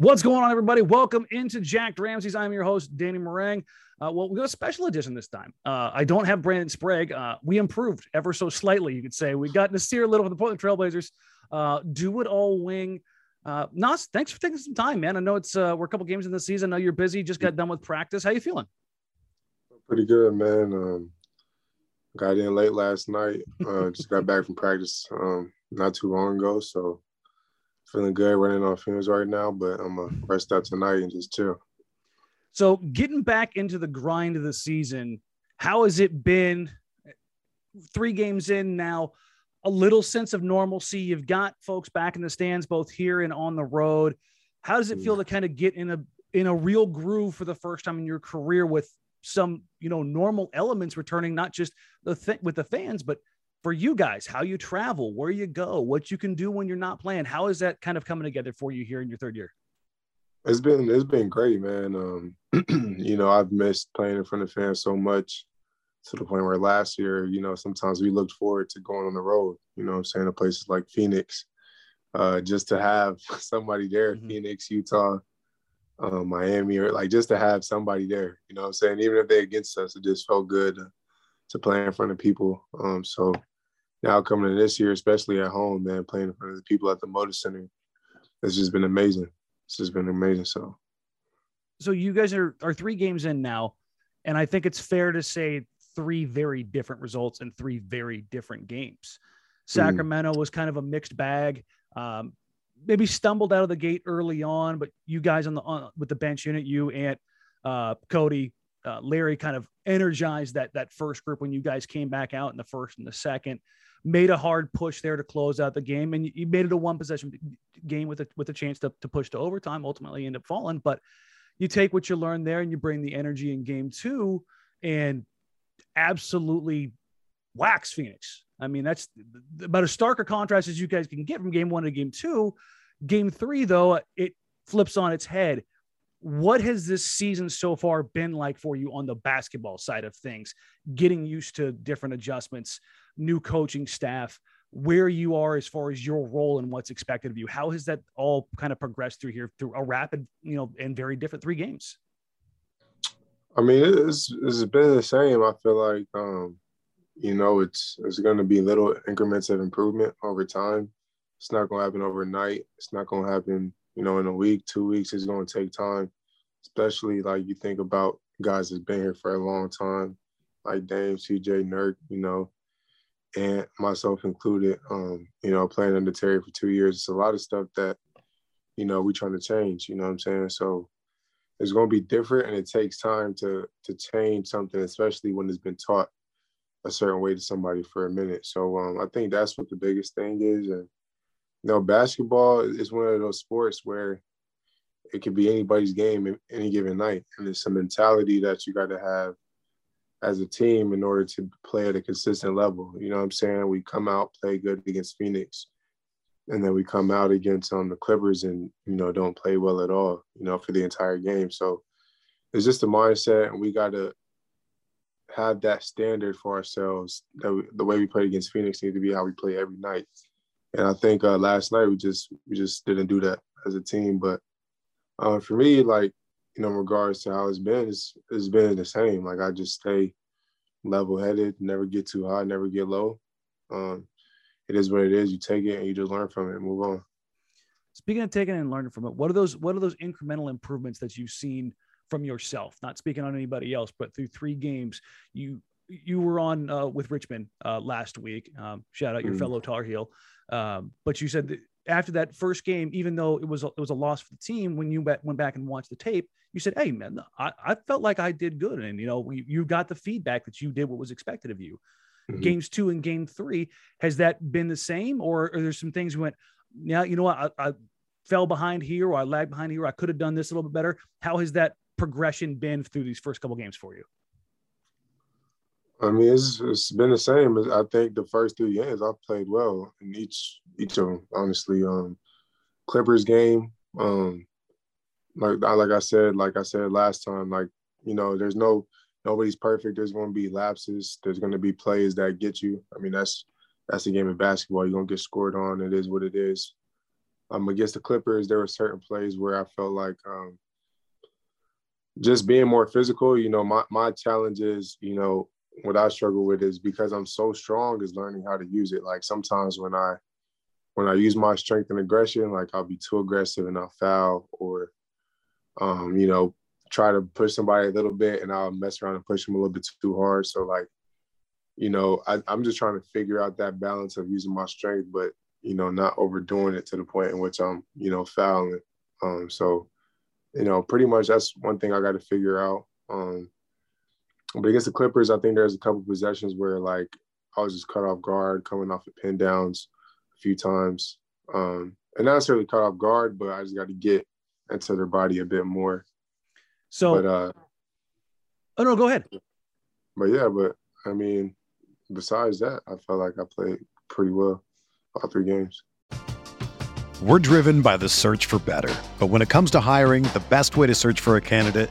What's going on, everybody? Welcome into Jacked Ramsays. I'm your host, Danny Marang. Uh, well, we got a special edition this time. Uh, I don't have Brandon Sprague. Uh, we improved ever so slightly, you could say. We got Nassir Little from the Portland Trailblazers. Uh, do it all wing. Uh, Nas, thanks for taking some time, man. I know it's uh, we're a couple games in the season. I know you're busy. Just got done with practice. How you feeling? Pretty good, man. Um, got in late last night. Just got back from practice um, not too long ago, so feeling good running on fumes right now, but I'm gonna rest out tonight and just chill. So getting back into the grind of the season, how has it been? Three games in now, a little sense of normalcy. You've got folks back in the stands, both here and on the road. How does it feel to kind of get in a in a real groove for the first time in your career with some you know normal elements returning, not just the th- with the fans, but for you guys, how you travel, where you go, what you can do when you're not playing. How is that kind of coming together for you here in your third year? It's been it's been great, man. Um, you know, I've missed playing in front of fans so much to the point where last year, you know, sometimes we looked forward to going on the road, you know I'm saying, to places like Phoenix, uh, just to have somebody there, mm-hmm. Phoenix, Utah, uh, Miami, or like just to have somebody there, you know I'm saying? Even if they're against us, it just felt good to, to play in front of people. Um, so now coming to this year, especially at home, man, playing in front of the people at the Moda Center, it's just been amazing. It's just been amazing. So, so you guys are are three games in now, and I think it's fair to say three very different results and three very different games. Mm-hmm. Sacramento mm. was kind of a mixed bag. Um, maybe stumbled out of the gate early on, but you guys on the on, with the bench unit, you and uh, Cody, uh, Larry, kind of energized that that first group when you guys came back out in the first and the second made a hard push there to close out the game, and you made it a one possession game with a with a chance to, to push to overtime. Ultimately, end up falling, but you take what you learned there and you bring the energy in game two, and absolutely wax Phoenix. I mean, that's about as starker contrast as you guys can get from game one to game two. Game three, though, it flips on its head. What has this season so far been like for you on the basketball side of things? Getting used to different adjustments, new coaching staff, where you are as far as your role and what's expected of you. How has that all kind of progressed through here through a rapid, you know, and very different three games? I mean, it's it's been the same. I feel like, um, you know, it's it's going to be little increments of improvement over time. It's not going to happen overnight. It's not going to happen, you know, in a week, two weeks. It's going to take time, especially like you think about guys that's been here for a long time, like Dame, CJ, Nurk, you know, and myself included, um, you know, playing under Terry for two years, it's a lot of stuff that, you know, we're trying to change, you know what I'm saying? So it's gonna be different and it takes time to to change something, especially when it's been taught a certain way to somebody for a minute. So um, I think that's what the biggest thing is. And you know, basketball is one of those sports where it could be anybody's game any given night. And it's a mentality that you gotta have as a team in order to play at a consistent level. You know what I'm saying? We come out, play good against Phoenix, and then we come out against um, the Clippers and, you know, don't play well at all, you know, for the entire game. So it's just a mindset, and we got to have that standard for ourselves. That we, the way we play against Phoenix need to be how we play every night. And I think uh, last night we just we just didn't do that as a team. But uh, for me, like you know, in regards to how it's been, it's it's been the same. Like I just stay level headed, never get too high, never get low. Um, it is what it is. You take it and you just learn from it and move on. Speaking of taking and learning from it, what are those what are those incremental improvements that you've seen from yourself? Not speaking on anybody else, but through three games, you you were on uh, with Richman uh, last week. Um, shout out your mm. fellow Tar Heel. Um, but you said that after that first game, even though it was a, it was a loss for the team, when you went back and watched the tape, you said, "Hey, man, I, I felt like I did good, and you know, you, you got the feedback that you did what was expected of you." Mm-hmm. Games two and game three, has that been the same, or are there some things you went, "Yeah, you know what, I, I fell behind here, or I lagged behind here, I could have done this a little bit better." How has that progression been through these first couple games for you? I mean, it's, it's been the same. I think the first three games I've played well in each each of them. Honestly, um, Clippers game, um, like like I said, like I said last time, like you know, there's no nobody's perfect. There's going to be lapses. There's going to be plays that get you. I mean, that's that's the game of basketball. You're gonna get scored on. It is what it is. Um, against the Clippers, there were certain plays where I felt like um, just being more physical. You know, my my challenge is, you know, what I struggle with is because I'm so strong is learning how to use it. Like sometimes when I when I use my strength and aggression, like I'll be too aggressive and I'll foul or um, you know, try to push somebody a little bit and I'll mess around and push them a little bit too hard. So like, you know, I, I'm just trying to figure out that balance of using my strength, but you know, not overdoing it to the point in which I'm, you know, fouling. Um, so, you know, pretty much that's one thing I got to figure out. Um, but against the Clippers, I think there's a couple possessions where like I was just cut off guard, coming off the pin downs a few times. Um, and not necessarily cut off guard, but I just got to get into their body a bit more. So, but, uh, oh no, go ahead. But yeah, but I mean, besides that, I felt like I played pretty well all three games. We're driven by the search for better. But when it comes to hiring, the best way to search for a candidate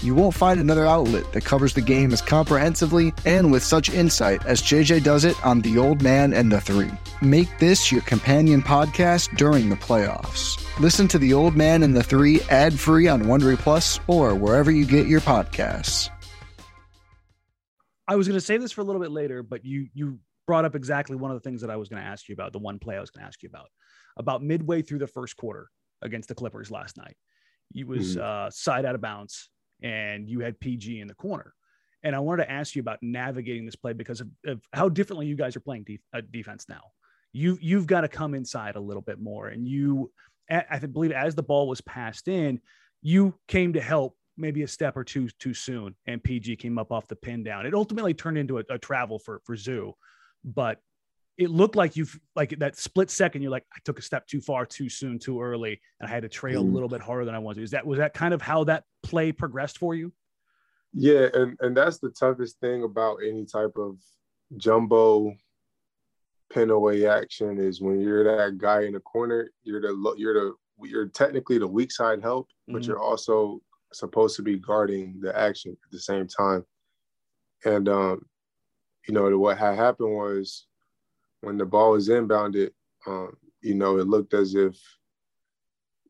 You won't find another outlet that covers the game as comprehensively and with such insight as JJ does it on The Old Man and the Three. Make this your companion podcast during the playoffs. Listen to The Old Man and the Three ad free on Wondery Plus or wherever you get your podcasts. I was going to save this for a little bit later, but you you brought up exactly one of the things that I was going to ask you about. The one play I was going to ask you about, about midway through the first quarter against the Clippers last night. He was mm-hmm. uh, side out of bounds and you had PG in the corner. And I wanted to ask you about navigating this play because of, of how differently you guys are playing def- uh, defense now. You you've got to come inside a little bit more, and you I believe as the ball was passed in, you came to help maybe a step or two too soon, and PG came up off the pin down. It ultimately turned into a, a travel for for Zoo, but it looked like you've like that split second. You're like, I took a step too far, too soon, too early, and I had to trail mm. a little bit harder than I wanted. Is that was that kind of how that play progressed for you? Yeah, and and that's the toughest thing about any type of jumbo pin away action is when you're that guy in the corner, you're the you're the you're technically the weak side help, but mm-hmm. you're also supposed to be guarding the action at the same time. And um, you know, what had happened was when the ball was inbounded, um, you know, it looked as if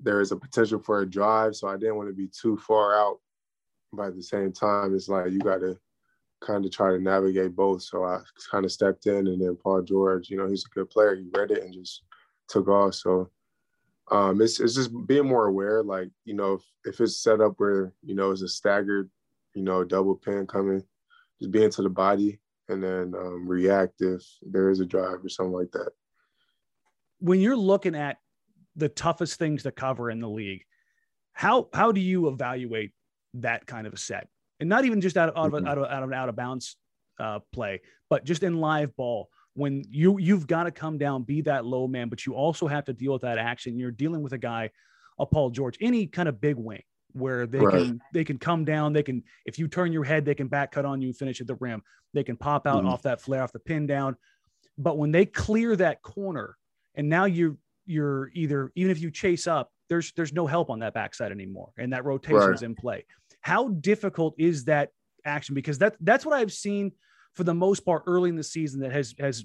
there is a potential for a drive. So I didn't want to be too far out. But at the same time, it's like you got to kind of try to navigate both. So I kind of stepped in, and then Paul George, you know, he's a good player. He read it and just took off. So um, it's it's just being more aware. Like you know, if, if it's set up where you know it's a staggered, you know, double pin coming, just being to the body and then um, react if there is a drive or something like that. When you're looking at the toughest things to cover in the league, how how do you evaluate that kind of a set? and not even just out of out of, mm-hmm. out of, out of, out of bounds uh, play, but just in live ball. When you you've got to come down, be that low man, but you also have to deal with that action. You're dealing with a guy, a Paul George, any kind of big wing where they right. can they can come down. They can if you turn your head, they can back cut on you, finish at the rim. They can pop out mm-hmm. off that flare, off the pin down. But when they clear that corner, and now you you're either even if you chase up, there's there's no help on that backside anymore, and that rotation right. is in play. How difficult is that action? Because that that's what I've seen for the most part early in the season that has has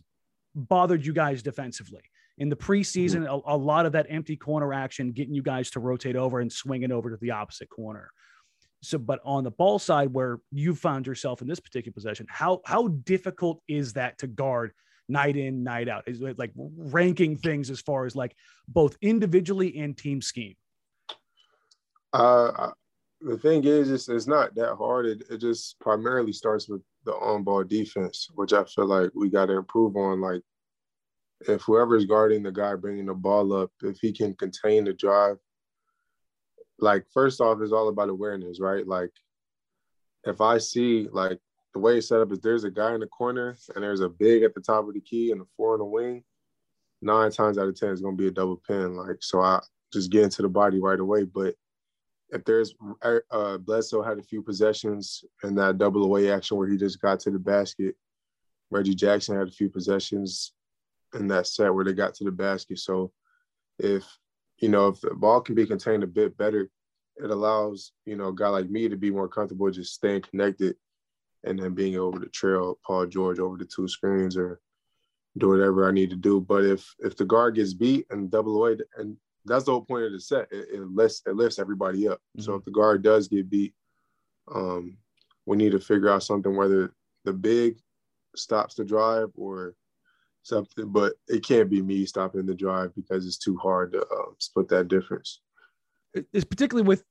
bothered you guys defensively. In the preseason, mm-hmm. a, a lot of that empty corner action getting you guys to rotate over and swinging over to the opposite corner. So, but on the ball side, where you found yourself in this particular possession, how how difficult is that to guard night in, night out? Is it like ranking things as far as like both individually and team scheme? Uh, the thing is, it's, it's not that hard. It, it just primarily starts with the on-ball defense, which I feel like we got to improve on. Like, if whoever's guarding the guy bringing the ball up, if he can contain the drive, like first off, it's all about awareness, right? Like, if I see like the way it's set up is there's a guy in the corner and there's a big at the top of the key and a four on the wing, nine times out of ten it's gonna be a double pin. Like, so I just get into the body right away, but if there's uh, Bledsoe had a few possessions and that double away action where he just got to the basket. Reggie Jackson had a few possessions in that set where they got to the basket. So if you know if the ball can be contained a bit better, it allows you know a guy like me to be more comfortable just staying connected and then being able to trail Paul George over the two screens or do whatever I need to do. But if if the guard gets beat and double away and that's the whole point of the set. It, it lifts it lifts everybody up. Mm-hmm. So if the guard does get beat, um, we need to figure out something whether the big stops the drive or something. But it can't be me stopping the drive because it's too hard to uh, split that difference. It's particularly with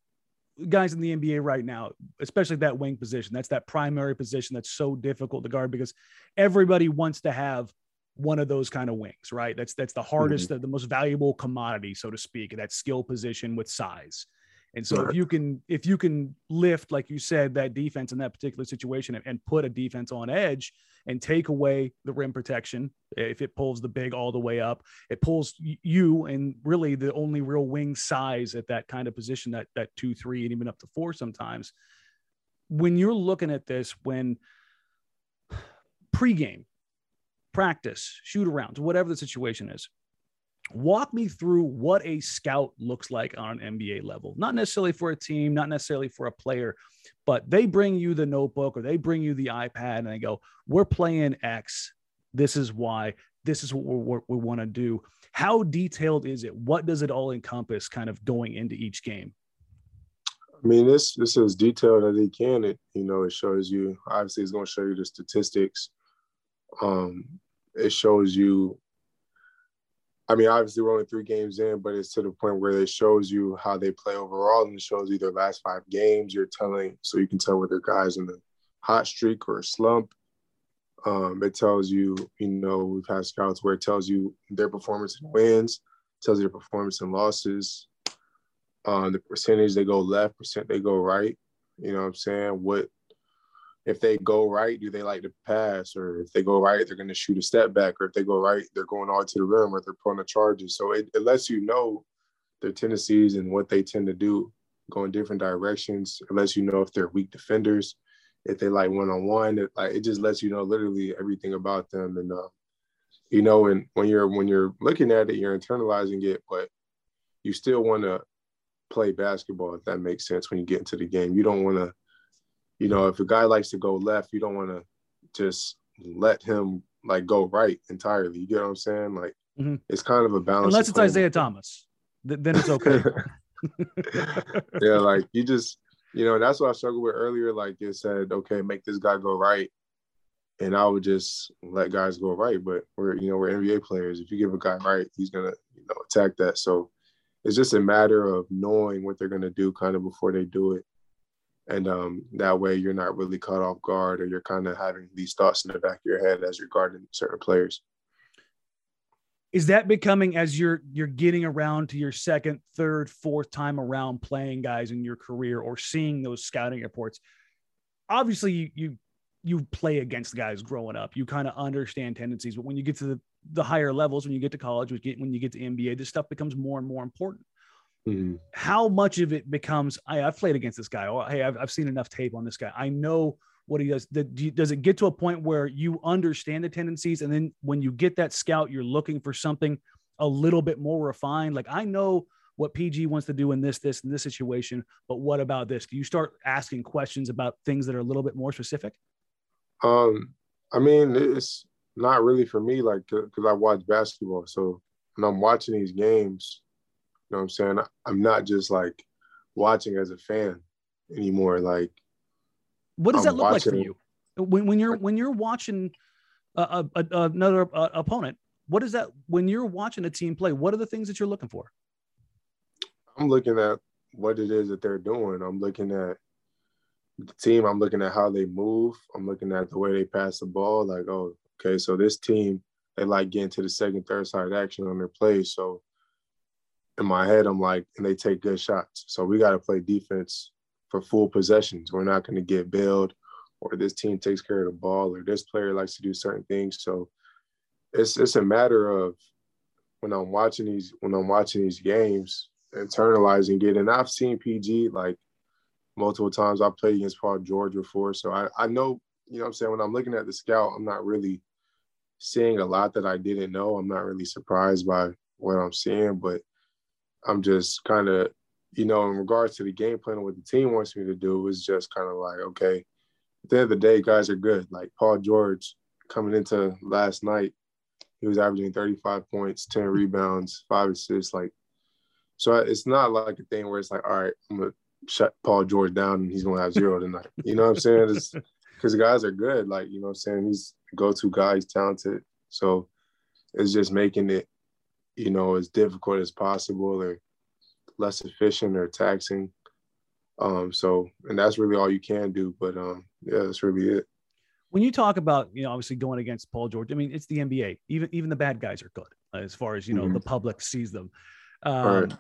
guys in the NBA right now, especially that wing position. That's that primary position that's so difficult to guard because everybody wants to have one of those kind of wings, right? That's that's the hardest, mm-hmm. the, the, most valuable commodity, so to speak, that skill position with size. And so right. if you can if you can lift, like you said, that defense in that particular situation and, and put a defense on edge and take away the rim protection, if it pulls the big all the way up, it pulls you and really the only real wing size at that kind of position, that that two, three, and even up to four sometimes. When you're looking at this, when pregame, practice, shoot arounds, whatever the situation is. Walk me through what a scout looks like on an NBA level. Not necessarily for a team, not necessarily for a player, but they bring you the notebook or they bring you the iPad and they go, We're playing X. This is why. This is what we want to do. How detailed is it? What does it all encompass kind of going into each game? I mean, this this is detailed as it can. It you know it shows you. Obviously, it's going to show you the statistics. Um, it shows you I mean, obviously we're only three games in, but it's to the point where it shows you how they play overall, and it shows you their last five games. You're telling, so you can tell whether guys in a hot streak or a slump. Um, it tells you, you know, we've had scouts where it tells you their performance and wins. tells you their performance and losses, um, the percentage they go left, percent they go right. You know what I'm saying? What if they go right, do they like to pass? Or if they go right, they're going to shoot a step back. Or if they go right, they're going all to the rim or they're pulling the charges. So it, it lets you know their tendencies and what they tend to do, go in different directions. It lets you know if they're weak defenders, if they like one on one. It like it just lets you know literally everything about them. And uh, you know, and when you're when you're looking at it, you're internalizing it, but you still want to play basketball if that makes sense when you get into the game. You don't want to you know, if a guy likes to go left, you don't want to just let him like go right entirely. You get what I'm saying? Like mm-hmm. it's kind of a balance. Unless it's Isaiah Thomas, then it's okay. yeah, like you just, you know, that's what I struggled with earlier. Like you said, okay, make this guy go right. And I would just let guys go right. But we're, you know, we're NBA players. If you give a guy right, he's gonna, you know, attack that. So it's just a matter of knowing what they're gonna do kind of before they do it and um, that way you're not really caught off guard or you're kind of having these thoughts in the back of your head as regarding certain players. Is that becoming as you're you're getting around to your second third fourth time around playing guys in your career or seeing those scouting reports obviously you you, you play against guys growing up. You kind of understand tendencies but when you get to the, the higher levels when you get to college when you get, when you get to nba this stuff becomes more and more important Mm-hmm. How much of it becomes, I, have played against this guy. Or, hey, I've, I've seen enough tape on this guy. I know what he does. Does it get to a point where you understand the tendencies? And then when you get that scout, you're looking for something a little bit more refined. Like, I know what PG wants to do in this, this, and this situation, but what about this? Do you start asking questions about things that are a little bit more specific? Um, I mean, it's not really for me, like, because I watch basketball. So when I'm watching these games, know what I'm saying? I'm not just like watching as a fan anymore. Like, what does I'm that look watching, like for you when, when you're when you're watching a, another uh, opponent? What is that when you're watching a team play? What are the things that you're looking for? I'm looking at what it is that they're doing. I'm looking at the team. I'm looking at how they move. I'm looking at the way they pass the ball. Like, oh, okay, so this team they like getting to the second, third side action on their plays. So in my head, I'm like, and they take good shots. So we got to play defense for full possessions. We're not going to get bailed, or this team takes care of the ball, or this player likes to do certain things. So it's it's a matter of when I'm watching these when I'm watching these games, internalizing it. And I've seen PG like multiple times. I played against Paul George before, so I I know you know what I'm saying when I'm looking at the scout, I'm not really seeing a lot that I didn't know. I'm not really surprised by what I'm seeing, but I'm just kind of, you know, in regards to the game plan and what the team wants me to do, is just kind of like, okay, at the end of the day, guys are good. Like Paul George coming into last night, he was averaging 35 points, 10 mm-hmm. rebounds, five assists. Like, so it's not like a thing where it's like, all right, I'm gonna shut Paul George down and he's gonna have zero tonight. You know what I'm saying? Because guys are good. Like, you know what I'm saying? He's go-to guy, he's talented. So it's just making it you know, as difficult as possible or less efficient or taxing. Um, so, and that's really all you can do. But um, yeah, that's really it. When you talk about, you know, obviously going against Paul George, I mean, it's the NBA. Even even the bad guys are good as far as you know mm-hmm. the public sees them. Um, right.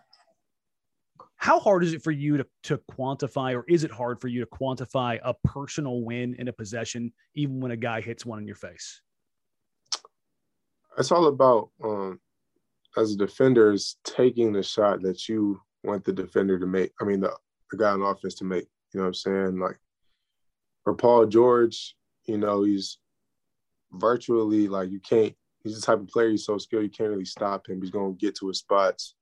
How hard is it for you to to quantify, or is it hard for you to quantify a personal win in a possession, even when a guy hits one in your face? It's all about um, as a defender is taking the shot that you want the defender to make. I mean, the, the guy on offense to make. You know what I'm saying? Like for Paul George, you know, he's virtually like you can't. He's the type of player. He's so skilled. You can't really stop him. He's to get to his spots.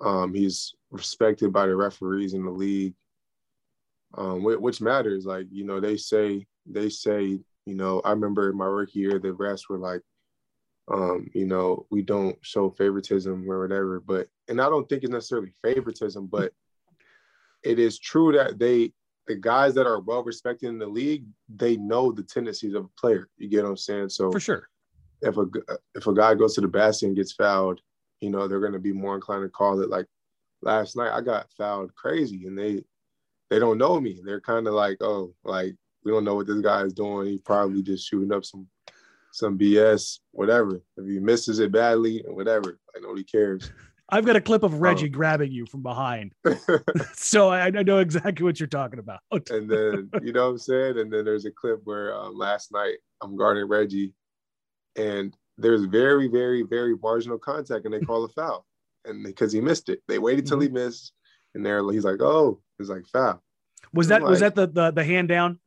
Um, he's respected by the referees in the league, um, which matters. Like you know, they say they say you know. I remember in my rookie year, the refs were like, um, you know, we don't show favoritism or whatever. But and I don't think it's necessarily favoritism, but it is true that they the guys that are well respected in the league, they know the tendencies of a player. You get what I'm saying? So for sure, if a if a guy goes to the basket and gets fouled, you know they're going to be more inclined to call it. Like last night, I got fouled crazy, and they they don't know me. They're kind of like, oh, like we don't know what this guy is doing. He's probably just shooting up some some BS, whatever. If he misses it badly, whatever, like nobody cares. I've got a clip of Reggie oh. grabbing you from behind. so I, I, know exactly what you're talking about. and then, you know what I'm saying? And then there's a clip where um, last night I'm guarding Reggie and there's very, very, very marginal contact and they call a foul. And because he missed it, they waited till mm-hmm. he missed. And there he's like, oh, it's like foul. Was that like, was that the, the the hand down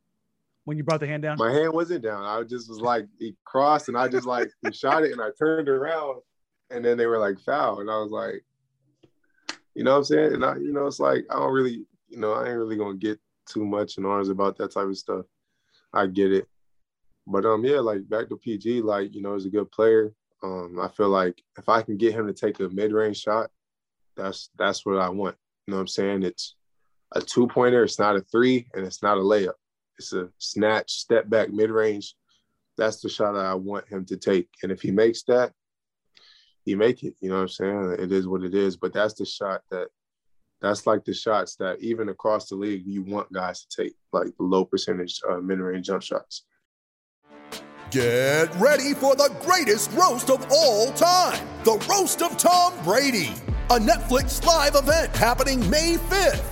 when you brought the hand down? My hand wasn't down. I just was like he crossed and I just like he shot it and I turned around and then they were like foul and I was like, you know what I'm saying? And I, you know, it's like I don't really, you know, I ain't really gonna get too much in arms about that type of stuff. I get it. But um yeah, like back to PG, like, you know, he's a good player. Um, I feel like if I can get him to take a mid-range shot, that's that's what I want. You know what I'm saying? It's a two-pointer, it's not a three, and it's not a layup. It's a snatch, step back, mid-range. That's the shot that I want him to take. And if he makes that, he make it. You know what I'm saying? It is what it is. But that's the shot that that's like the shots that even across the league you want guys to take, like the low percentage uh, mid range jump shots. Get ready for the greatest roast of all time the roast of Tom Brady, a Netflix live event happening May 5th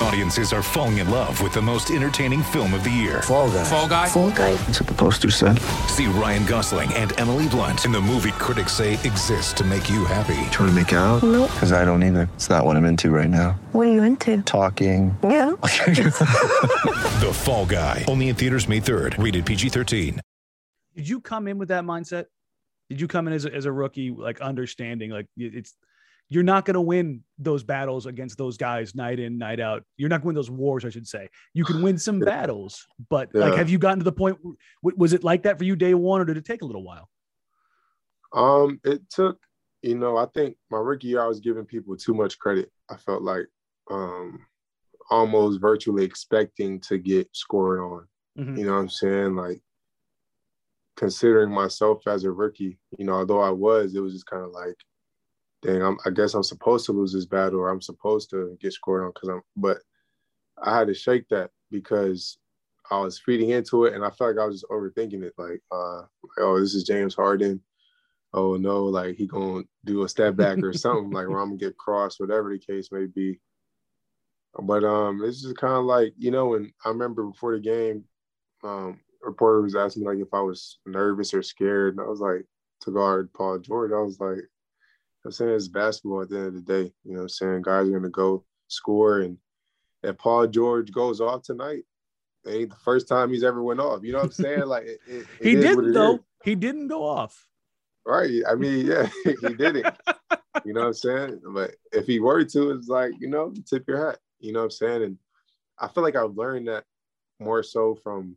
Audiences are falling in love with the most entertaining film of the year. Fall guy. Fall guy. Fall guy. That's what the poster said. See Ryan Gosling and Emily Blunt in the movie critics say exists to make you happy. Trying to make it out? Nope. Because I don't either. It's not what I'm into right now. What are you into? Talking. Yeah. the Fall Guy. Only in theaters May 3rd. Rated PG-13. Did you come in with that mindset? Did you come in as a, as a rookie, like understanding, like it's you're not going to win those battles against those guys night in night out. You're not going to win those wars i should say. You can win some battles but yeah. like have you gotten to the point was it like that for you day one or did it take a little while? Um it took you know i think my rookie year i was giving people too much credit. I felt like um almost virtually expecting to get scored on. Mm-hmm. you know what i'm saying? Like considering myself as a rookie you know although i was it was just kind of like dang, I'm, I guess I'm supposed to lose this battle or I'm supposed to get scored on because I'm, but I had to shake that because I was feeding into it and I felt like I was just overthinking it. Like, uh, oh, this is James Harden. Oh no, like he gonna do a step back or something like where I'm gonna get crossed, whatever the case may be. But um, it's just kind of like you know, and I remember before the game, um, reporter was asking me like if I was nervous or scared, and I was like to guard Paul George, I was like, I'm saying it's basketball at the end of the day. You know I'm saying? Guys are gonna go score and if Paul George goes off tonight, it ain't the first time he's ever went off. You know what I'm saying? Like it, it, he didn't though. Is. He didn't go off. Right. I mean, yeah, he didn't. you know what I'm saying? But if he were to, it's like, you know, tip your hat. You know what I'm saying? And I feel like I've learned that more so from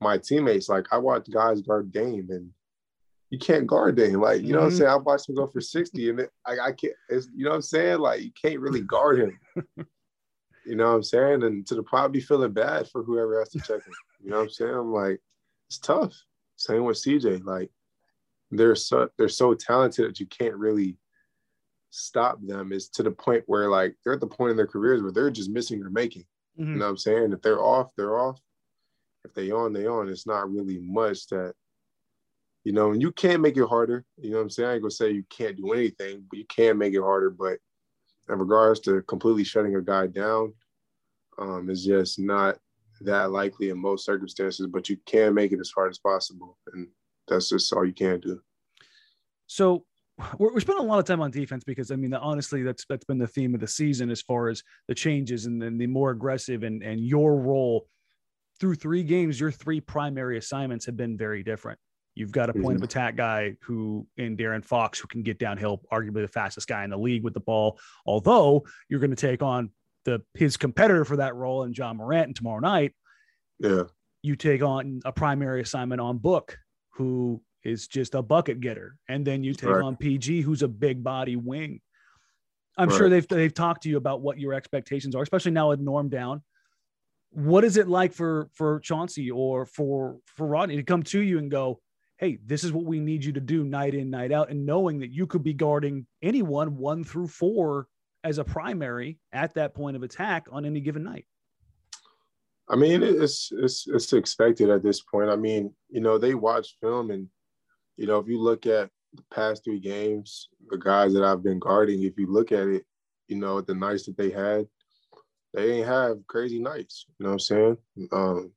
my teammates. Like I watch guys guard game and you can't guard him. Like, you know mm-hmm. what I'm mm-hmm. saying? I watched him go for 60 and it, I, I can't, you know what I'm saying? Like, you can't really guard him. you know what I'm saying? And to the probably feeling bad for whoever has to check him. You know what I'm saying? I'm like, it's tough. Same with CJ. Like, they're so they're so talented that you can't really stop them. Is to the point where like they're at the point in their careers where they're just missing or making. Mm-hmm. You know what I'm saying? If they're off, they're off. If they on, they on. It's not really much that you know, and you can make it harder. You know what I'm saying? I ain't gonna say you can't do anything, but you can make it harder. But in regards to completely shutting a guy down, um, is just not that likely in most circumstances, but you can make it as hard as possible. And that's just all you can do. So we're, we're spending a lot of time on defense because I mean, honestly, that's that's been the theme of the season as far as the changes and then the more aggressive and and your role through three games. Your three primary assignments have been very different. You've got a point mm-hmm. of attack guy who in De'Aaron Fox who can get downhill, arguably the fastest guy in the league with the ball. Although you're going to take on the his competitor for that role in Ja Morant and tomorrow night. Yeah. You take on a primary assignment on Book, who is just a bucket getter. And then you take right. on PG, who's a big body wing. I'm Right. sure they've they've talked to you about what your expectations are, especially now with Norm down. What is it like for for Chauncey or for for Rodney to come to you and go, "Hey, this is what we need you to do night in, night out," and knowing that you could be guarding anyone one through four as a primary at that point of attack on any given night. I mean, it's it's it's expected at this point. I mean, you know, they watch film, and you know, if you look at the past three games, the guys that I've been guarding, if you look at it, you know, the nights that they had, they ain't have crazy nights. You know what I'm saying? Um,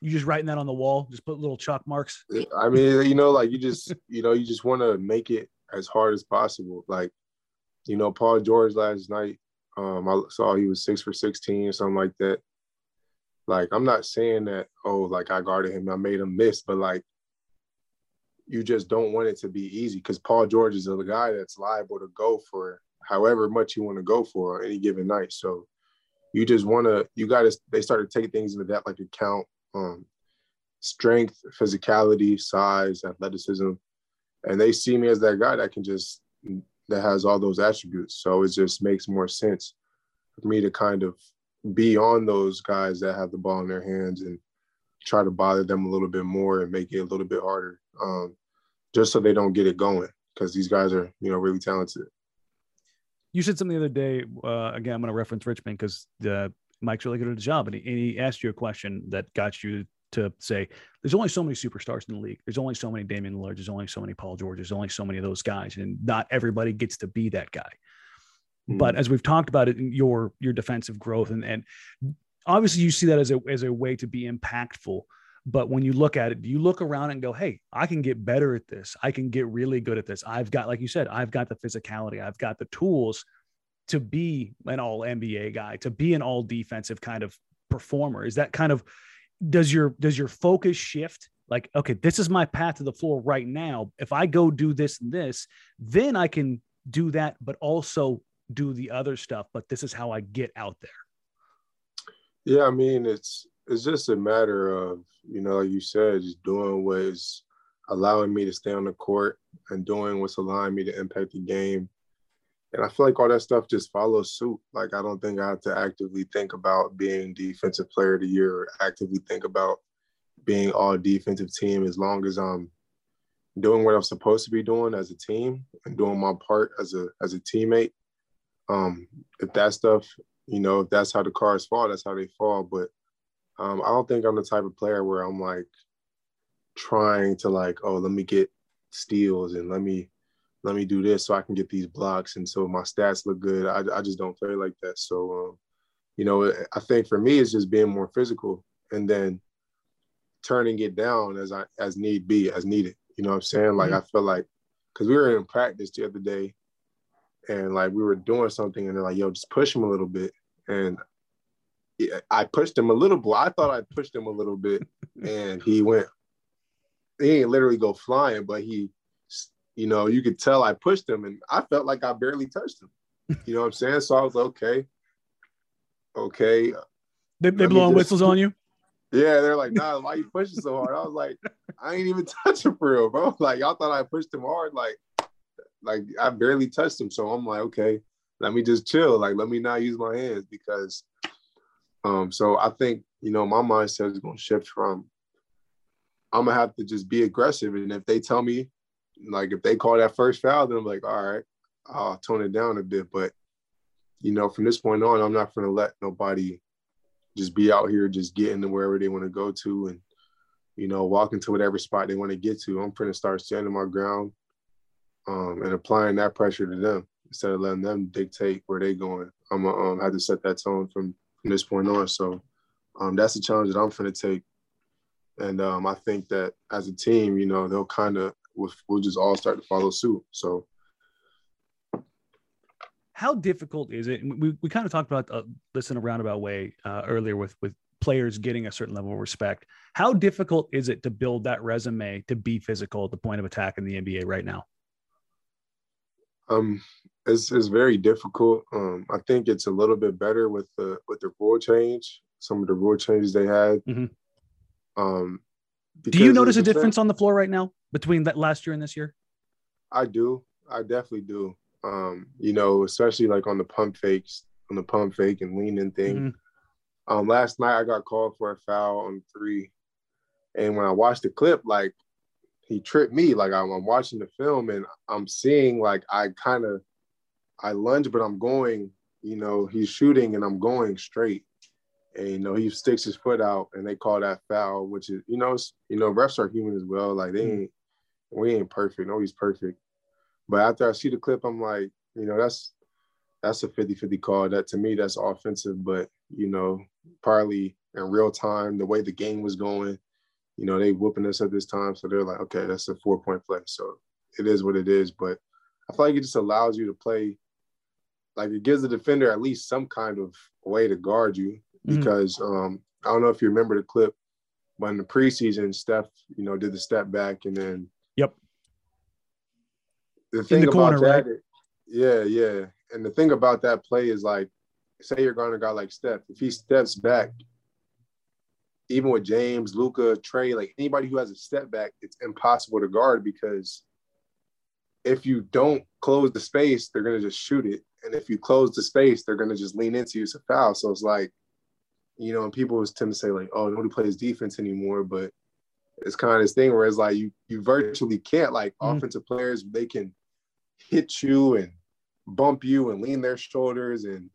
You just writing that on the wall, just put little chalk marks. I mean, you know, like you just, you know, you just want to make it as hard as possible. Like, you know, Paul George last night, um, I saw he was six for 16 or something like that. Like, I'm not saying that, oh, like I guarded him, I made him miss, but like, you just don't want it to be easy because Paul George is a guy that's liable to go for however much you want to go for any given night. So you just want to, you got to, they started taking things into that like account, um, strength, physicality, size, athleticism. And they see me as that guy that can just, that has all those attributes. So it just makes more sense for me to kind of be on those guys that have the ball in their hands and try to bother them a little bit more and make it a little bit harder, um, just so they don't get it going. Because these guys are, you know, really talented. You said something the other day. Uh, again, I'm going to reference Richman because uh, Mike's really good at his job, and he, and he asked you a question that got you to say, "There's only so many superstars in the league. There's only so many Damian Lillard. There's only so many Paul George. There's only so many of those guys, and not everybody gets to be that guy." But hmm. as we've talked about it, your your defensive growth, and and obviously you see that as a as a way to be impactful. But when you look at it, you look around and go, "Hey, I can get better at this. I can get really good at this. I've got, like you said, I've got the physicality. I've got the tools to be an all NBA guy, to be an all defensive kind of performer." Is that kind of does your does your focus shift? Like, okay, this is my path to the floor right now. If I go do this and this, then I can do that, but also do the other stuff. But this is how I get out there. Yeah, I mean, it's it's just a matter of, you know, like you said, just doing what is allowing me to stay on the court and doing what's allowing me to impact the game. And I feel like all that stuff just follows suit. Like I don't think I have to actively think about being defensive player of the year or actively think about being all defensive team as long as I'm doing what I'm supposed to be doing as a team and doing my part as a as a teammate. Um, if that stuff, you know, if that's how the cards fall, that's how they fall. But um, I don't think I'm the type of player where I'm like trying to like, oh, let me get steals and let me let me do this so I can get these blocks and so my stats look good. I, I just don't play like that. So, um, you know, I think for me it's just being more physical and then turning it down as I as need be, as needed. You know what I'm saying? Like I feel like because we were in practice the other day and like we were doing something and they're like, yo, just push him a little bit. And I pushed him a little bit. I thought I pushed him a little bit and he went, he didn't literally go flying, but he, you know, you could tell I pushed him and I felt like I barely touched him. You know what I'm saying? So I was like, okay, okay. They, they blowing just- whistles on you. Yeah, they're like, nah, why you pushing so hard? I was like, I ain't even touching for real, bro. Like y'all thought I pushed him hard, like, like I barely touched him. So I'm like, okay, let me just chill. Like, let me not use my hands because um, so I think, you know, my mindset is gonna shift from I'm gonna have to just be aggressive. And if they tell me, like if they call that first foul, then I'm like, all right, I'll tone it down a bit. But you know, from this point on, I'm not gonna let nobody just be out here just getting to wherever they want to go to and you know walking to whatever spot they want to get to. I'm going to start standing my ground um, and applying that pressure to them instead of letting them dictate where they're going. I'm going to um, have to set that tone from, from this point on. So um, that's the challenge that i'm going to take. And um, i think that as a team you know they'll kind of we'll, we'll just all start to follow suit so How difficult is it? We, we kind of talked about uh, this in a roundabout way uh, earlier with with players getting a certain level of respect. How difficult is it to build that resume to be physical at the point of attack in the NBA right now? Um, it's, it's very difficult. Um, I think it's a little bit better with the with the rule change. Some of the rule changes they had. Mhm. Um, Do you notice a difference on the floor right now between that last year and this year? I do. I definitely do. Um, you know, especially like on the pump fakes, on the pump fake and leaning thing. Mhm. Um, last night I got called for a foul on three, and when I watched the clip, like he tripped me. Like I'm, I'm watching the film and I'm seeing like I kind of I lunge, but I'm going. You know, he's shooting and I'm going straight, and you know he sticks his foot out and they call that foul, which is you know it's, you know refs are human as well. Like they hmm. ain't we ain't perfect. Nobody's perfect. But after I see the clip, I'm like, you know, that's that's a 50-50 call. That to me, that's offensive, but you know, probably in real time, the way the game was going, you know, they whooping us at this time. So they're like, okay, that's a four-point play. So it is what it is. But I feel like it just allows you to play, like it gives the defender at least some kind of way to guard you. Mhm. Because um, I don't know if you remember the clip, but in the preseason, Steph, you know, did the step back and then Yep. the thing the about corner, that, right? yeah, yeah. And the thing about that play is like, say you're going to a guy like Steph, if he steps back, even with James, Luka, Trae, like anybody who has a step back, it's impossible to guard because if you don't close the space, they're gonna just shoot it. And if you close the space, they're gonna just lean into you. It's a foul. So it's like, you know, and people always tend to say, like, oh, nobody plays defense anymore, but it's kind of this thing where it's like you you virtually can't like Mhm. offensive players, they can hit you and bump you and lean their shoulders and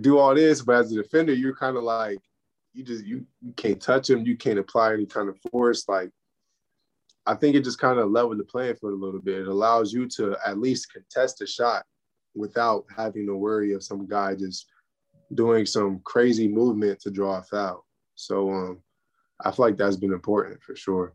do all this, but as a defender, you're kind of like you just you, you can't touch them, you can't apply any kind of force. Like I think it just kind of leveled the playing field a little bit. It allows you to at least contest a shot without having to worry of some guy just doing some crazy movement to draw a foul. So um I feel like that's been important for sure.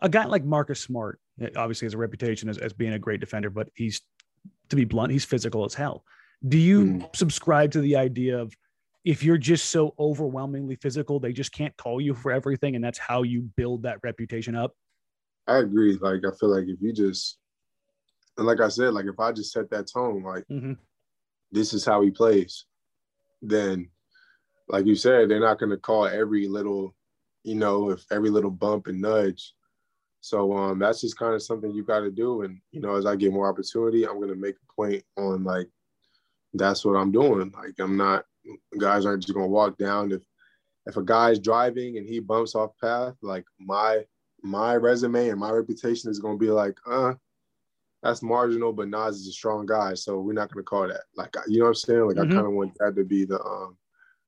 A guy like Marcus Smart eh, obviously has a reputation as, as being a great defender, but he's to be blunt, he's physical as hell. Do you Mm. subscribe to the idea of if you're just so overwhelmingly physical, they just can't call you for everything, and that's how you build that reputation up? I agree. Like I feel like if you just and like I said, like if I just set that tone, like Mhm. this is how he plays, then like you said, they're not gonna call every little, you know, if every little bump and nudge. So um that's just kind of something you gotta do. And you know, as I get more opportunity, I'm gonna make a point on like that's what I'm doing. Like I'm not guys aren't just gonna walk down if if a guy's driving and he bumps off path, like my my resume and my reputation is gonna be like, uh, that's marginal, but Nas is a strong guy, so we're not gonna call that. Like, you know what I'm saying? Like, Mhm. I kind of want that to be the um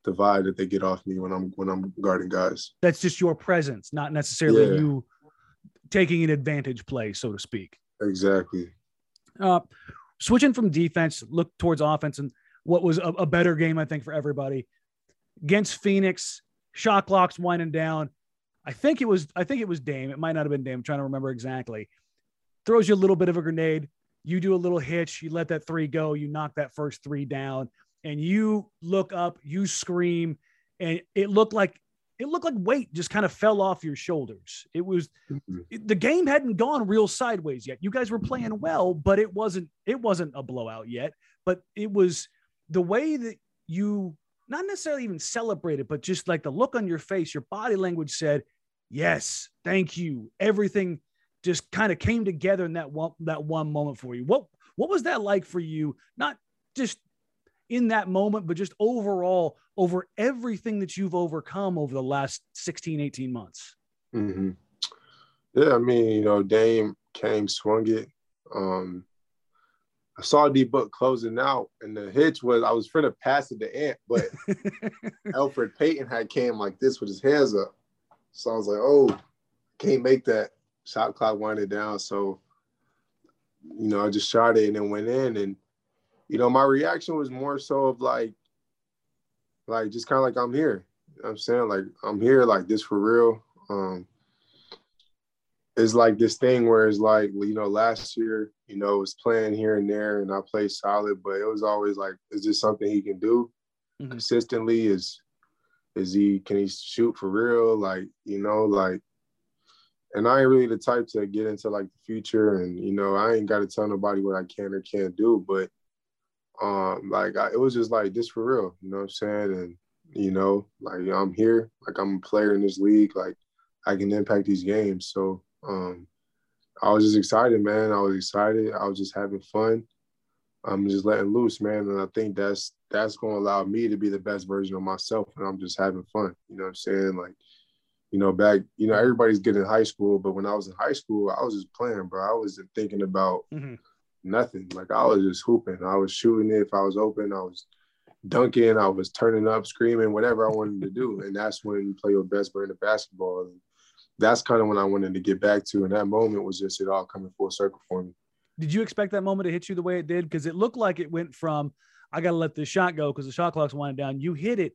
the vibe that they get off me when I'm when I'm guarding guys. That's just your presence, not necessarily Yeah. you taking an advantage play, so to speak. Exactly. Uh, switching from defense, look towards offense, and what was a, a better game, I think, for everybody against Phoenix. Shot clock's winding down. I think it was. I think it was Dame. It might not have been Dame. I'm trying to remember exactly. Throws you a little bit of a grenade. You do a little hitch. You let that three go. You knock that first three down, and you look up. You scream, and it looked like it looked like weight just kind of fell off your shoulders. It was Mhm. it- the game hadn't gone real sideways yet. You guys were playing well, but it wasn't it wasn't a blowout yet. But it was the way that you not necessarily even celebrated, but just like the look on your face, your body language said, "Yes, thank you." Everything just kind of came together in that one that one moment for you. What what was that like for you? Not just in that moment, but just overall over everything that you've overcome over the last 16, 18 months. hmm Yeah, I mean, you know, Dame came, swung it. Um, I saw D Book closing out, and the hitch was I was finna pass it to Ant, but Alfred Payton had came like this with his hands up. So I was like, oh, can't make that. Shot clock winded down. So, you know, I just shot it and then went in. And, you know, my reaction was more so of like, like just kind of like I'm here. You know I'm saying? Like I'm here, like this for real. Um it's like this thing where it's like you know last year you know was playing here and there and I played solid, but it was always like is this something he can do mm-hmm. consistently? Is is he can he shoot for real? Like you know like. And I ain't really the type to get into like the future, and you know I ain't got to tell nobody what I can or can't do. But um, like I, it was just like this for real, you know what I'm saying? And you know, like I'm here, like I'm a player in this league, like I can impact these games. So um, I was just excited, man. I was excited. I was just having fun. I'm just letting loose, man. And I think that's that's gonna allow me to be the best version of myself and I'm just having fun. You know what I'm saying? Like, you know, back, you know, everybody's getting high school, but when I was in high school, I was just playing, bro. I wasn't thinking about mm-hmm. Nothing. Like I was just hooping. I was shooting it if I was open, I was dunking, I was turning up, screaming, whatever I wanted to do. And that's when you play your best brand of basketball. And that's kind of when I wanted to get back to. And that moment was just it all coming full circle for me. Did you expect that moment to hit you the way it did? Because it looked like it went from I got to let this shot go because the shot clock's winding down. You hit it,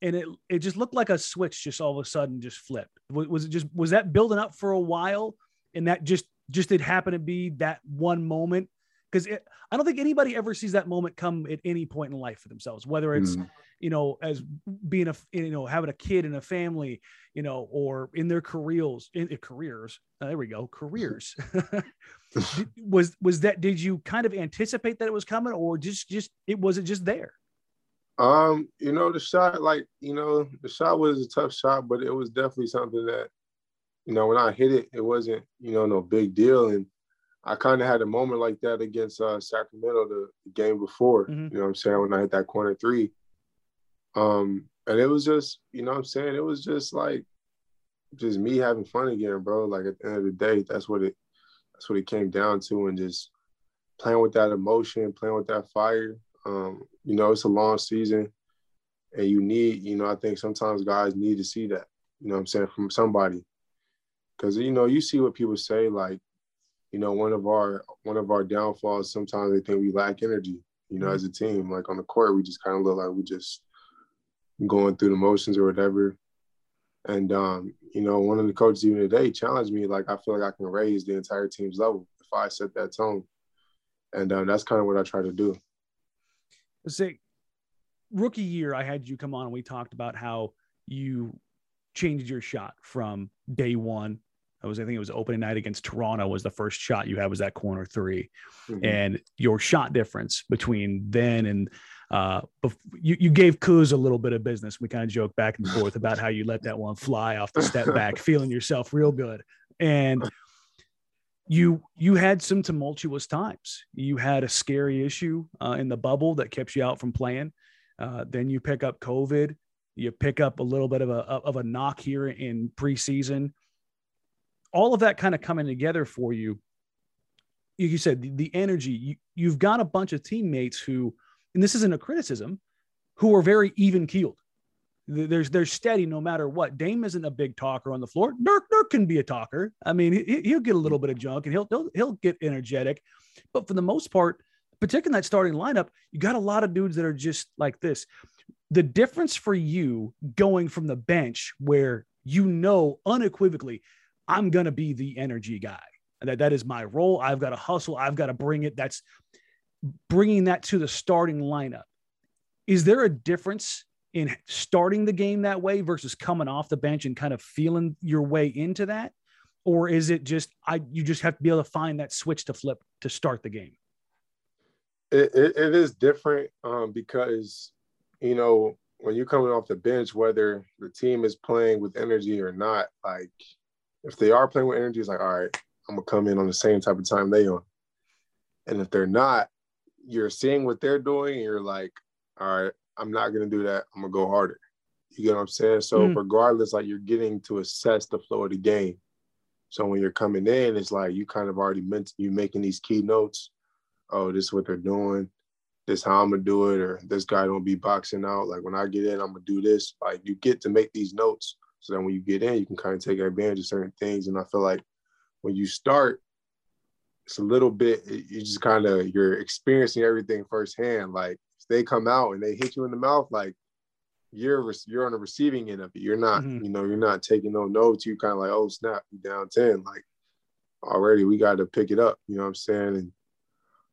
and it it just looked like a switch just all of a sudden just flipped. Was, was it just was that building up for a while, and that just just did happen to be that one moment? Because I don't think anybody ever sees that moment come at any point in life for themselves, whether it's mm you know, as being a, you know, having a kid and a family, you know, or in their careers, in, in careers. Uh, there we go, careers. was was that? Did you kind of anticipate that it was coming, or just just it was it just there? Um, you know, the shot, like you know, the shot was a tough shot, but it was definitely something that, you know, when I hit it, it wasn't you know no big deal, and I kind of had a moment like that against uh, Sacramento the, game before. Mm-hmm. You know what I'm saying? When I hit that corner three, um, and it was just, you know what I'm saying? It was just like just me having fun again, bro. Like at the end of the day, that's what it that's what it came down to and just playing with that emotion, playing with that fire. Um, you know, it's a long season and you need, you know, I think sometimes guys need to see that, you know I'm saying, from somebody. Cause you know, you see what people say, like, you know, one of our one of our downfalls, sometimes they think we lack energy, you know, as a team. Like on the court, we just kind of look like we just going through the motions or whatever. And um, you know, one of the coaches even today challenged me, like I feel like I can raise the entire team's level if I set that tone. And um, that's kind of what I try to do. Say, rookie year, I had you come on and we talked about how you changed your shot from day one. I was, I think it was opening night against Toronto was the first shot you had was that corner 3 mm-hmm. and your shot difference between then and uh, you, you gave Kuz a little bit of business. We kind of joke back and forth about how you let that one fly off the step back, feeling yourself real good. And you you had some tumultuous times. You had a scary issue uh, in the bubble that kept you out from playing. Uh, then you pick up COVID. You pick up a little bit of a of a knock here in preseason. All of that kind of coming together for you. Like you said the, the energy. You, you've got a bunch of teammates who and this isn't a criticism, who are very even keeled. There's they're steady no matter what. Dame isn't a big talker on the floor. Nurk Nurk can be a talker. I mean, he, will get a little bit of junk and he'll, he'll he'll get energetic, but for the most part, particularly in that starting lineup, you got a lot of dudes that are just like this. The difference for you going from the bench where you know unequivocally, I'm gonna be the energy guy. That that is my role. I've got to hustle. I've got to bring it. That's bringing that to the starting lineup. Is there a difference in starting the game that way versus coming off the bench and kind of feeling your way into that? Or is it just I you just have to be able to find that switch to flip to start the game? It, it, it is different um, because you know when you're coming off the bench, whether the team is playing with energy or not, like if they are playing with energy, it's like all right, I'm gonna come in on the same type of time they on, and if they're not, you're seeing what they're doing and you're like, all right, I'm not gonna do that. I'm gonna go harder. You get what I'm saying? So mm. regardless, like you're getting to assess the flow of the game. So when you're coming in, it's like you kind of already meant you making these key notes. Oh, this is what they're doing. This how I'm gonna do it, or this guy don't be boxing out. Like when I get in, I'm gonna do this. Like you get to make these notes. So then when you get in, you can kind of take advantage of certain things. And I feel like when you start, it's a little bit you just kind of you're experiencing everything firsthand like if they come out and they hit you in the mouth like you're you're on the receiving end of it you're not mm-hmm. you know you're not taking no notes you kind of like oh snap you down 10 like already. We got to pick it up. You know what I'm saying? And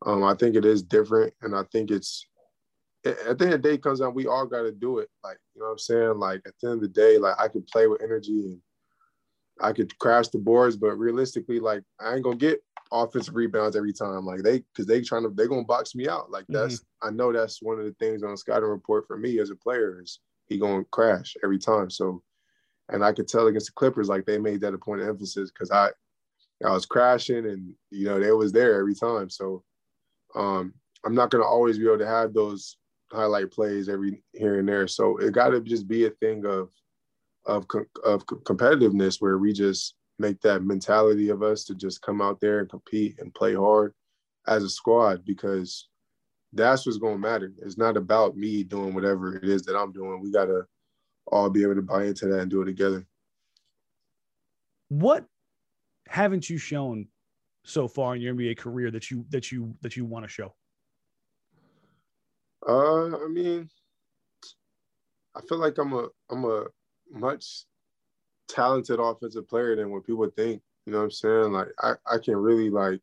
um, I think it is different, and I think it's at the end of the day it comes down. We all got to do it. Like you know what I'm saying? Like at the end of the day, like I could play with energy and I could crash the boards, but realistically, like I ain't gonna get offensive rebounds every time. Like they, because they trying to, they gonna box me out. Like that's, mm-hmm. I know that's one of the things on the scouting report for me as a player is he gonna crash every time. So, and I could tell against the Clippers, like they made that a point of emphasis because I, I was crashing and you know they was there every time. So, um, I'm not gonna always be able to have those highlight plays every here and there. So it got to just be a thing of, of of competitiveness where we just make that mentality of us to just come out there and compete and play hard as a squad because that's what's going to matter. It's not about me doing whatever it is that I'm doing. We got to all be able to buy into that and do it together. What haven't you shown so far in your NBA career that you that you that you want to show? Uh, I mean, I feel like I'm a I'm a much talented offensive player than what people think. You know what I'm saying? Like I, I can really like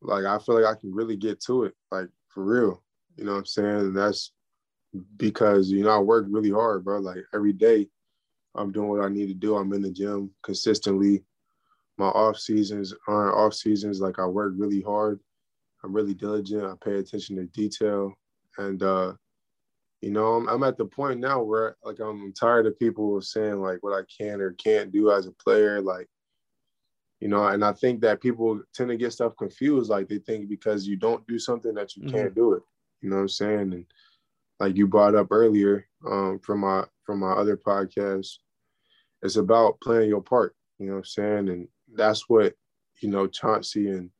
like I feel like I can really get to it, like for real. You know what I'm saying? And that's because, you know, I work really hard, bro. Like every day I'm doing what I need to do. I'm in the gym consistently. My off seasons aren't off seasons. Like I work really hard. I'm really diligent. I pay attention to detail. And uh you know, I'm, I'm at the point now where like I'm tired of people saying like what I can or can't do as a player. Like, you know, and I think that people tend to get stuff confused. Like they think because you don't do something that you mm-hmm. can't do it. You know what I'm saying? And like you brought up earlier um, from my from my other podcast, it's about playing your part. You know what I'm saying? And that's what you know Chauncey and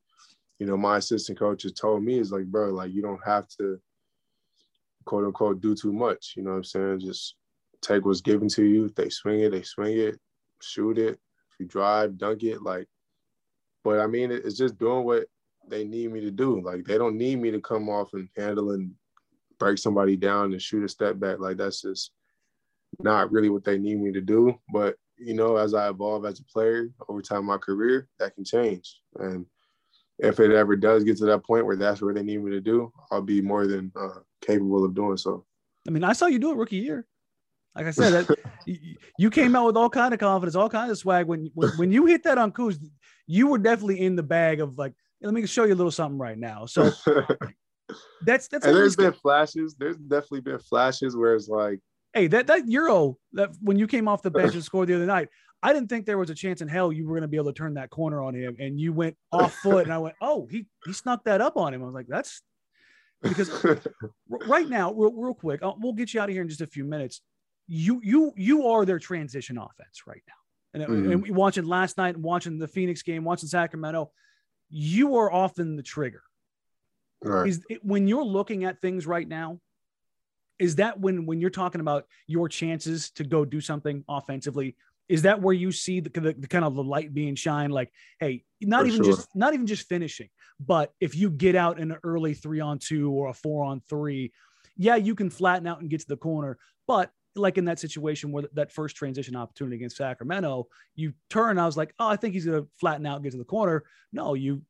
you know my assistant coaches told me is like, bro, like you don't have to quote unquote do too much. You know what I'm saying? Just take what's given to you. They swing it, they swing it, shoot it. If you drive, dunk it. Like, but I mean, it's just doing what they need me to do. Like, they don't need me to come off and handle and break somebody down and shoot a step back. Like, that's just not really what they need me to do. But you know, as I evolve as a player over time my career, that can change. And if it ever does get to that point where that's what they need me to do, I'll be more than uh, capable of doing so. I mean, I saw you do it rookie year. Like I said, that, you came out with all kind of confidence, all kinds of swag. When, when when you hit that on Kuz, you were definitely in the bag of like, let me show you a little something right now. So that's that's. And there's been flashes. There's definitely been flashes where it's like, hey, that that Euro that when you came off the bench and scored the other night, I didn't think there was a chance in hell you were going to be able to turn that corner on him, and you went off foot, and I went, oh, he he snuck that up on him. I was like, that's because right now, real, real quick, I'll, we'll get you out of here in just a few minutes. You you you are their transition offense right now, and, mm-hmm. and watching last night, and watching the Phoenix game, watching Sacramento, you are often the trigger. Right. Is it, when you're looking at things right now, is that when when you're talking about your chances to go do something offensively? Is that where you see the, the, the kind of the light being shined? Like, hey, not For even sure. just not even just finishing, but if you get out in an early three on two or a four on three, yeah, you can flatten out and get to the corner. But like in that situation where that first transition opportunity against Sacramento, you turn. I was like, oh, I think he's gonna flatten out and get to the corner. No, you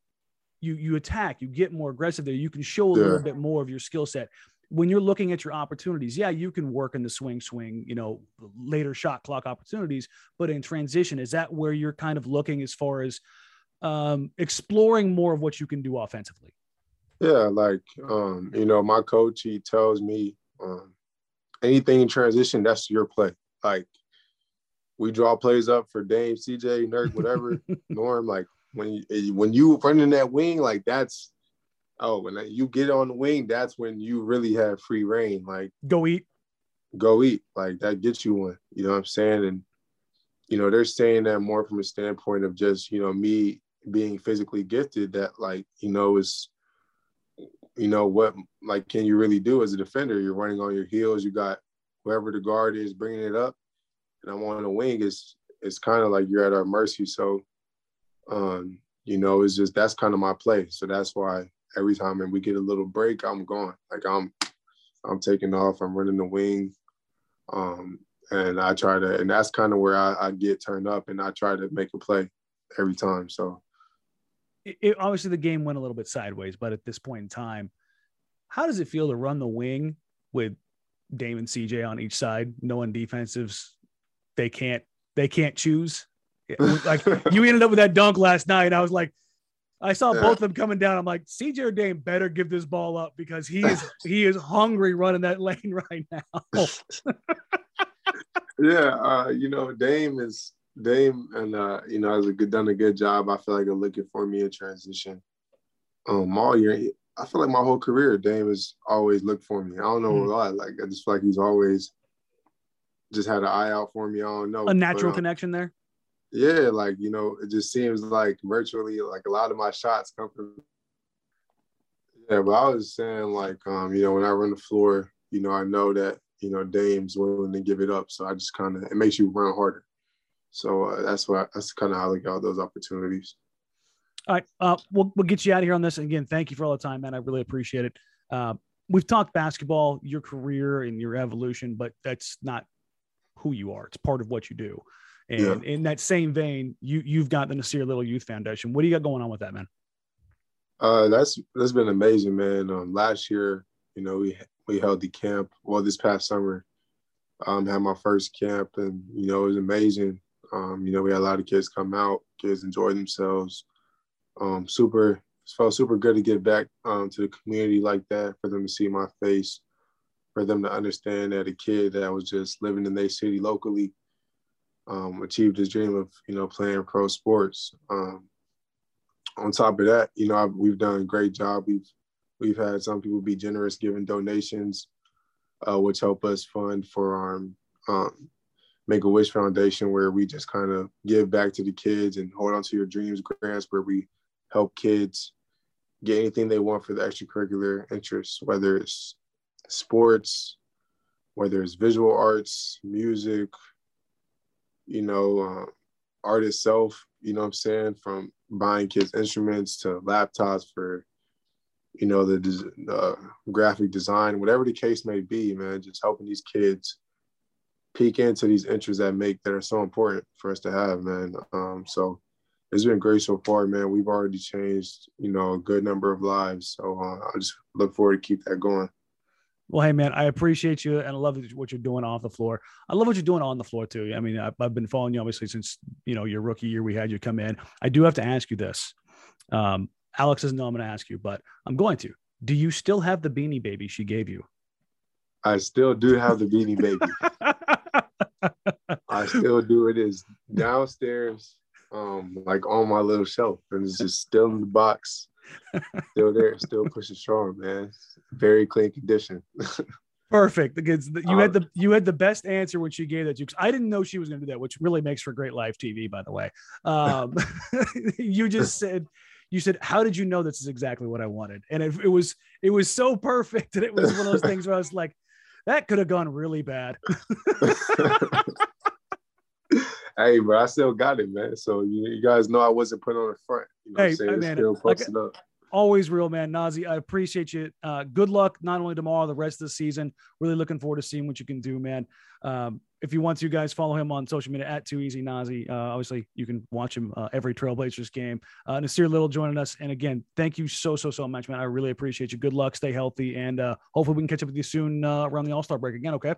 you you attack, you get more aggressive there. You can show a yeah. little bit more of your skill set. When you're looking at your opportunities, yeah, you can work in the swing, swing, you know, later shot clock opportunities. But in transition, is that where you're kind of looking as far as um, exploring more of what you can do offensively? Yeah, like um, you know, my coach he tells me um, anything in transition, that's your play. Like we draw plays up for Dame, CJ, Nurk, whatever, Norm. Like when you, when you running that wing, like that's oh, when you get on the wing, that's when you really have free reign. Like go eat, go eat. Like that gets you one. You know what I'm saying? And you know they're saying that more from a standpoint of just you know me being physically gifted that like you know is you know what like can you really do as a defender you're running on your heels you got whoever the guard is bringing it up and i'm on the wing is it's kind of like you're at our mercy so um you know it's just that's kind of my play so that's why every time and we get a little break i'm gone like i'm i'm taking off i'm running the wing um and i try to and that's kind of where I, I get turned up and i try to make a play every time. So it, it, obviously the game went a little bit sideways, but at this point in time, how does it feel to run the wing with Dame and CJ on each side, knowing defensives they can't they can't choose? like you ended up with that dunk last night. I was like, I saw yeah. both of them coming down. I'm like, CJ or Dame better give this ball up because he is he is hungry running that lane right now. yeah, uh, you know, Dame is Dame and uh, you know has a good done a good job. I feel like they're looking for me in transition. Um, all year, I feel like my whole career, Dame has always looked for me. I don't know mm-hmm. why. Like I just feel like he's always just had an eye out for me. I don't know a natural but, um, connection there. Yeah, like you know, it just seems like virtually like a lot of my shots come from. Yeah, but I was saying like um, you know, when I run the floor, you know, I know that you know Dame's willing to give it up, so I just kind of it makes you run harder. So uh, that's why that's kind of how I got those opportunities. All right, uh, we'll we'll get you out of here on this. And again, thank you for all the time, man. I really appreciate it. Uh, we've talked basketball, your career and your evolution, but that's not who you are. It's part of what you do. And yeah. in that same vein, you you've got the Nassir Little Youth Foundation. What do you got going on with that, man? Uh, that's that's been amazing, man. Um, last year, you know, we we held the camp. Well, this past summer, um, had my first camp, and you know, it was amazing. Um, you know, we had a lot of kids come out. Kids enjoyed themselves. Um, super felt super good to get back um, to the community like that for them to see my face, for them to understand that a kid that was just living in their city locally um, achieved his dream of you know playing pro sports. Um, on top of that, you know I've, we've done a great job. We've we've had some people be generous giving donations, uh, which help us fund for our um, Make a Wish Foundation, where we just kind of give back to the kids and hold on to your dreams grants, where we help kids get anything they want for the extracurricular interests, whether it's sports, whether it's visual arts, music, you know, uh, art itself, you know what I'm saying? From buying kids instruments to laptops for, you know, the, the graphic design, whatever the case may be, man, just helping these kids peek into these interests that make that are so important for us to have, man. Um, so it's been great so far, man. We've already changed, you know, a good number of lives. So uh, I just look forward to keep that going. Well, hey man, I appreciate you and I love what you're doing off the floor. I love what you're doing on the floor too. I mean, I've, I've been following you obviously since you know your rookie year. We had you come in. I do have to ask you this. Um, Alex doesn't know I'm going to ask you, but I'm going to. Do you still have the beanie baby she gave you? I still do have the beanie baby. I still do. It is downstairs, um, like on my little shelf, and it's just still in the box still there, still pushing strong, man. Very clean condition. Perfect. Because you had the you had the best answer when she gave that to you. I didn't know she was going to do that, which really makes for great live TV, by the way. Um, you just said you said, "How did you know this is exactly what I wanted?" And it, it was it was so perfect and it was one of those things where I was like, "That could have gone really bad." Hey, bro, I still got it, man. So you, you guys know I wasn't put on the front. You know hey, what I'm saying? Man, like, up. Always real, man. Nazi, I appreciate you. Uh, good luck, not only tomorrow, the rest of the season. Really looking forward to seeing what you can do, man. Um, if you want to, you guys, follow him on social media at Too Easy Nazi. Uh, obviously, you can watch him uh, every Trailblazers game. Uh, Nassir Little joining us, and again, thank you so so so much, man. I really appreciate you. Good luck, stay healthy, and uh, hopefully we can catch up with you soon uh, around the All Star break again. Okay.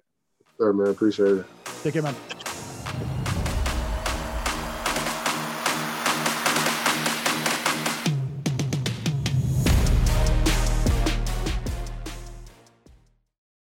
Sure, man. Appreciate it. Take care, man.